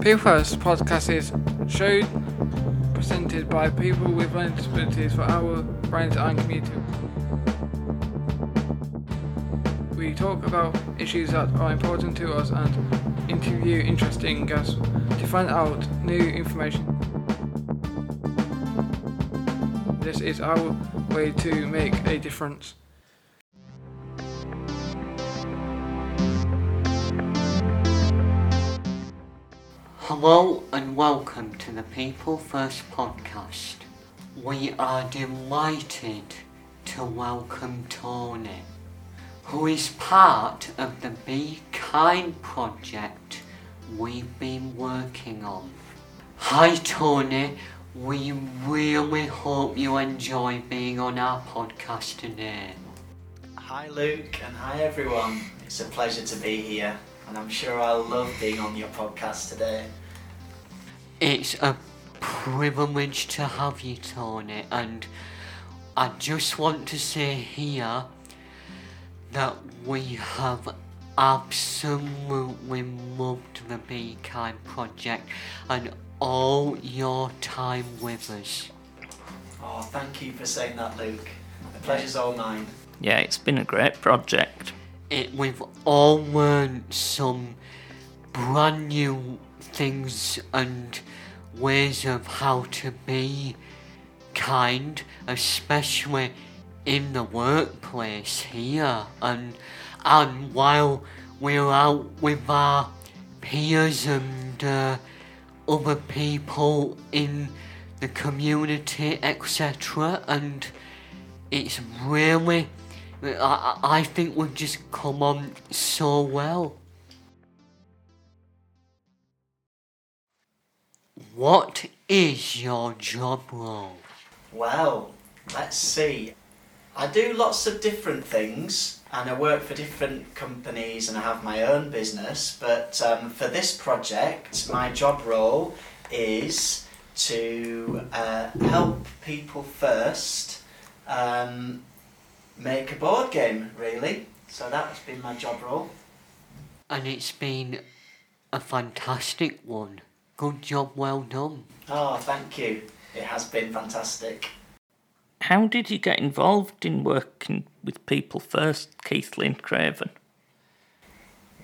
People First podcast is show presented by people with learning disabilities for our friends and community. We talk about issues that are important to us and interview interesting guests to find out new information. This is our way to make a difference. Hello and welcome to the People First podcast. We are delighted to welcome Tony, who is part of the Be Kind project we've been working on. Hi Tony, we really hope you enjoy being on our podcast today. Hi Luke and hi everyone. It's a pleasure to be here and I'm sure I'll love being on your podcast today. It's a privilege to have you, Tony, and I just want to say here that we have absolutely loved the Be Kind project and all your time with us. Oh, thank you for saying that, Luke. The pleasure's all mine. Yeah, it's been a great project. It, we've all learned some brand new things and ways of how to be kind, especially in the workplace here. And and while we're out with our peers and uh, other people in the community, etc. And it's really, I, I think we've just come on so well. What is your job role? Well, let's see. I do lots of different things and I work for different companies and I have my own business, but um, for this project, my job role is to uh, help people first um, make a board game, really. So that's been my job role. And it's been a fantastic one. Good job, well done. Oh, thank you. It has been fantastic. How did you get involved in working with people first, Keighley and Craven?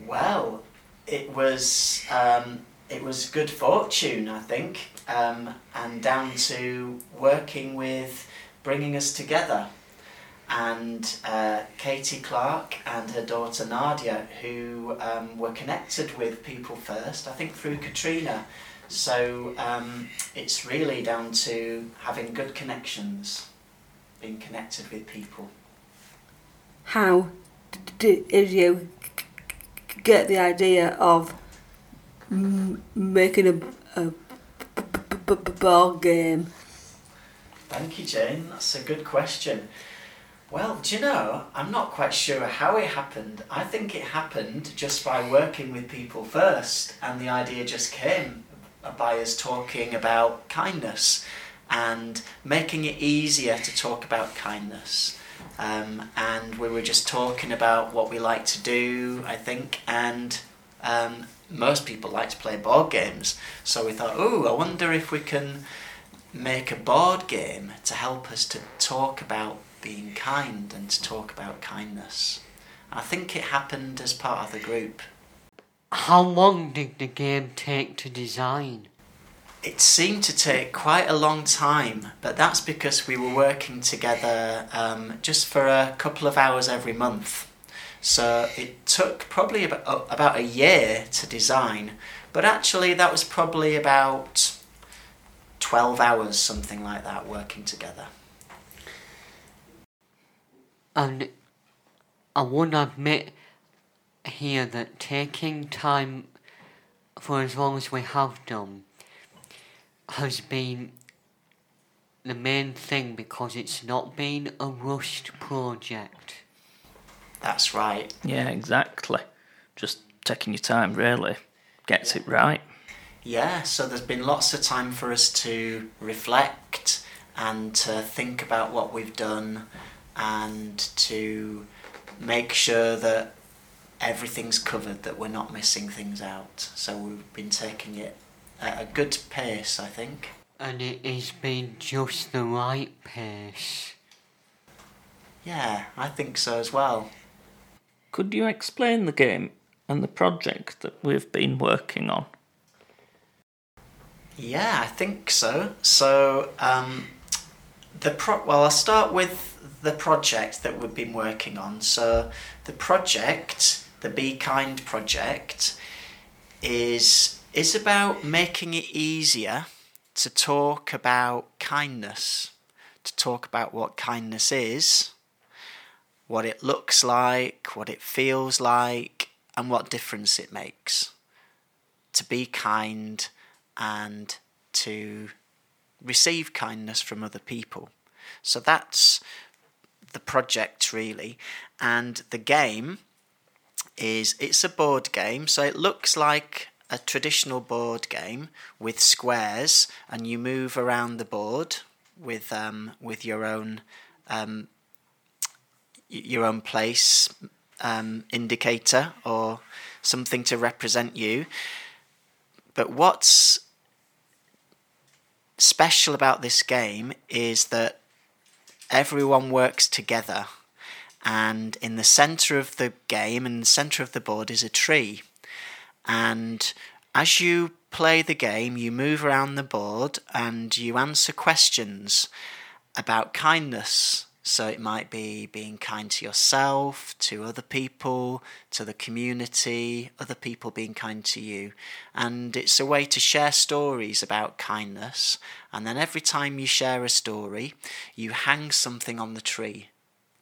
Well, it was um, it was good fortune, I think, um, and down to working with bringing us together, and uh, Katie Clark and her daughter Nadia, who um, were connected with People First, I think through Katrina. So um, it's really down to having good connections, being connected with people. How did you get the idea of making a, a b- b- b- ball game? Thank you, Jane. That's a good question. Well, do you know, I'm not quite sure how it happened. I think it happened just by working with people first, and the idea just came by us talking about kindness and making it easier to talk about kindness. Um, and we were just talking about what we like to do, I think, and um, most people like to play board games. So we thought, oh, I wonder if we can make a board game to help us to talk about being kind and to talk about kindness. I think it happened as part of the group. How long did the game take to design? It seemed to take quite a long time, but that's because we were working together um, just for a couple of hours every month. So it took probably about, about a year to design, but actually that was probably about 12 hours, something like that, working together. And I would admit here that taking time for as long as we have done has been the main thing because it's not been a rushed project. That's right. Yeah, exactly. Just taking your time, really. Gets it right. Yeah, so there's been lots of time for us to reflect and to think about what we've done and to make sure that everything's covered, that we're not missing things out. So we've been taking it at a good pace, I think. And it has been just the right pace. Yeah, I think so as well. Could you explain the game and the project that we've been working on? Yeah, I think so. So, um, the pro- well, I'll start with the project that we've been working on. So, the project, the Be Kind project, is is about making it easier to talk about kindness, to talk about what kindness is, what it looks like, what it feels like, and what difference it makes. To be kind and to receive kindness from other people. So that's the project really. And the game is it's a board game, so it looks like a traditional board game with squares, and you move around the board with um, with your own um, your own place um, indicator or something to represent you. But what's special about this game is that everyone works together, and in the center of the game, in the center of the board, is a tree. And as you play the game, you move around the board and you answer questions about kindness. So it might be being kind to yourself, to other people, to the community, other people being kind to you. And it's a way to share stories about kindness. And then every time you share a story, you hang something on the tree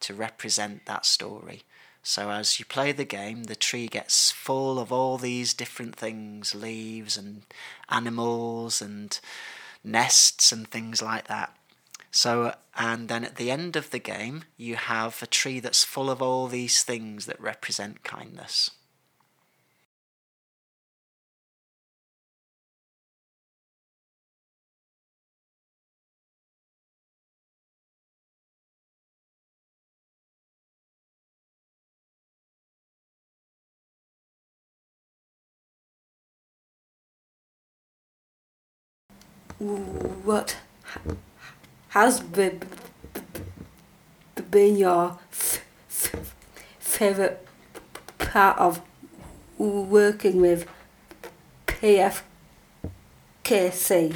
to represent that story. So as you play the game, the tree gets full of all these different things leaves and animals and nests and things like that. So, and then at the end of the game, you have a tree that's full of all these things that represent kindness. What ha- has been, been your f- f- favourite part of working with PFKC?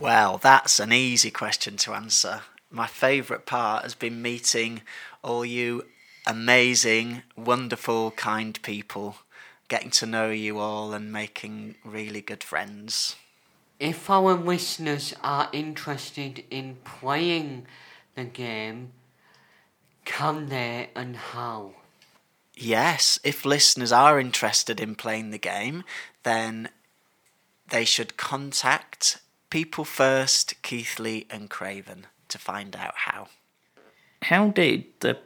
Well, that's an easy question to answer. My favourite part has been meeting all you amazing, wonderful, kind people, getting to know you all and making really good friends. If our listeners are interested in playing the game, can they and how? Yes, if listeners are interested in playing the game, then they should contact People First, Keighley and Craven to find out how. How did the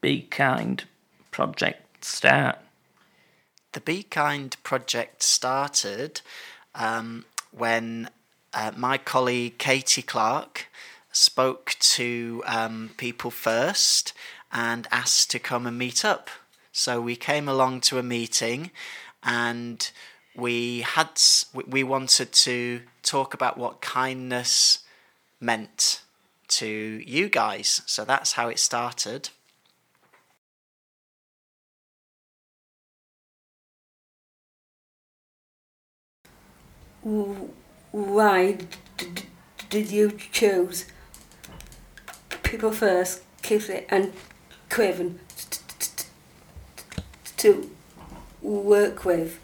Be Kind project start? The Be Kind project started um, when uh, my colleague Katie Clark spoke to um, people first and asked to come and meet up. So we came along to a meeting and we had we- we wanted to talk about what kindness meant to you guys. So that's how it started. Why did you choose people first, Keighley and Craven to work with?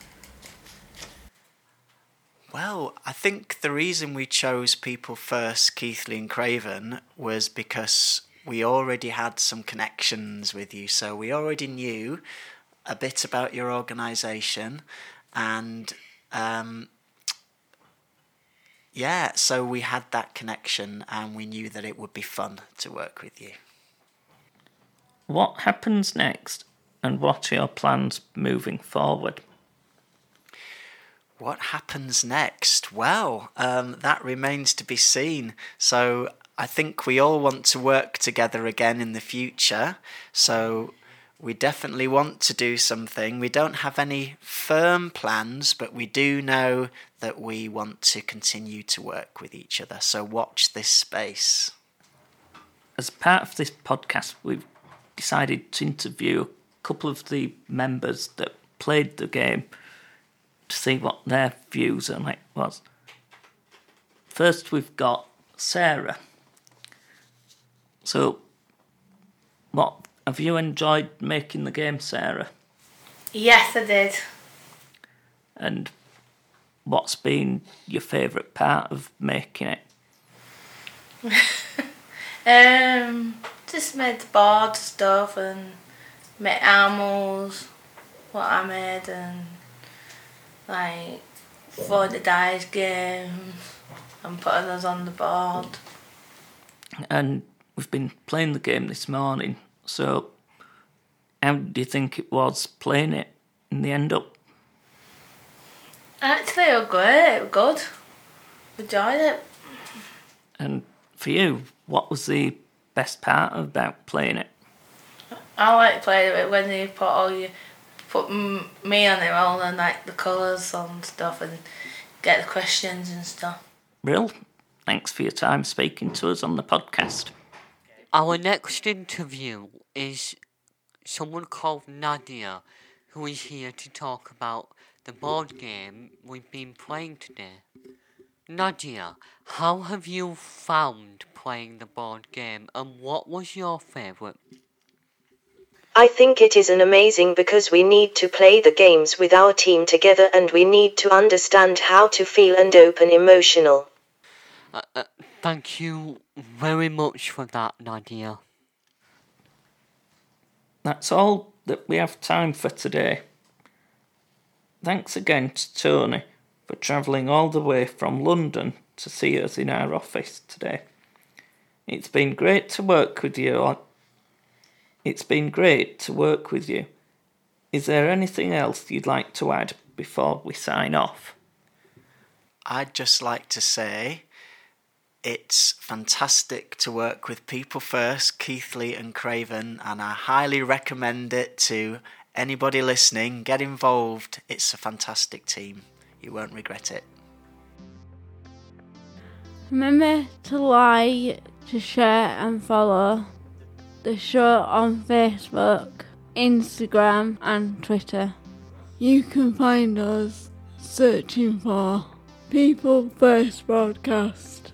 Well, I think the reason we chose people first, Keighley and Craven, was because we already had some connections with you. So we already knew a bit about your organisation, and um, yeah, so we had that connection, and we knew that it would be fun to work with you. What happens next, and what are your plans moving forward? What happens next? Well, um, that remains to be seen. So I think we all want to work together again in the future. So We definitely want to do something. We don't have any firm plans, but we do know that we want to continue to work with each other. So watch this space. As part of this podcast, we've decided to interview a couple of the members that played the game to see what their views on it was. First, we've got Sarah. So, what have you enjoyed making the game, Sarah? Yes, I did. And what's been your favourite part of making it? Um, just made the board stuff and made animals, what I made, and like for the dice games and putting those on the board. And we've been playing the game this morning. So, how do you think it was playing it in the end up? Actually, it was great. It was good. Enjoyed it. And for you, what was the best part about playing it? I like playing it when you put all you put me on it all and like the colours and stuff and get the questions and stuff. Real, thanks for your time speaking to us on the podcast. Our next interview is someone called Nadia, who is here to talk about the board game we've been playing today. Nadia, how have you found playing the board game and what was your favourite? I think it is an amazing because we need to play the games with our team together and we need to understand how to feel and open emotional. Uh, uh, thank you very much for that, Nadia. That's all that we have time for today. Thanks again to Tony for travelling all the way from London to see us in our office today. It's been great to work with you. On... It's been great to work with you. Is there anything else you'd like to add before we sign off? I'd just like to say it's fantastic to work with people first, Keighley and Craven, and I highly recommend it to anybody listening. Get involved. It's a fantastic team. You won't regret it. Remember to like, to share, and follow the show on Facebook, Instagram, and Twitter. You can find us searching for People First Broadcast.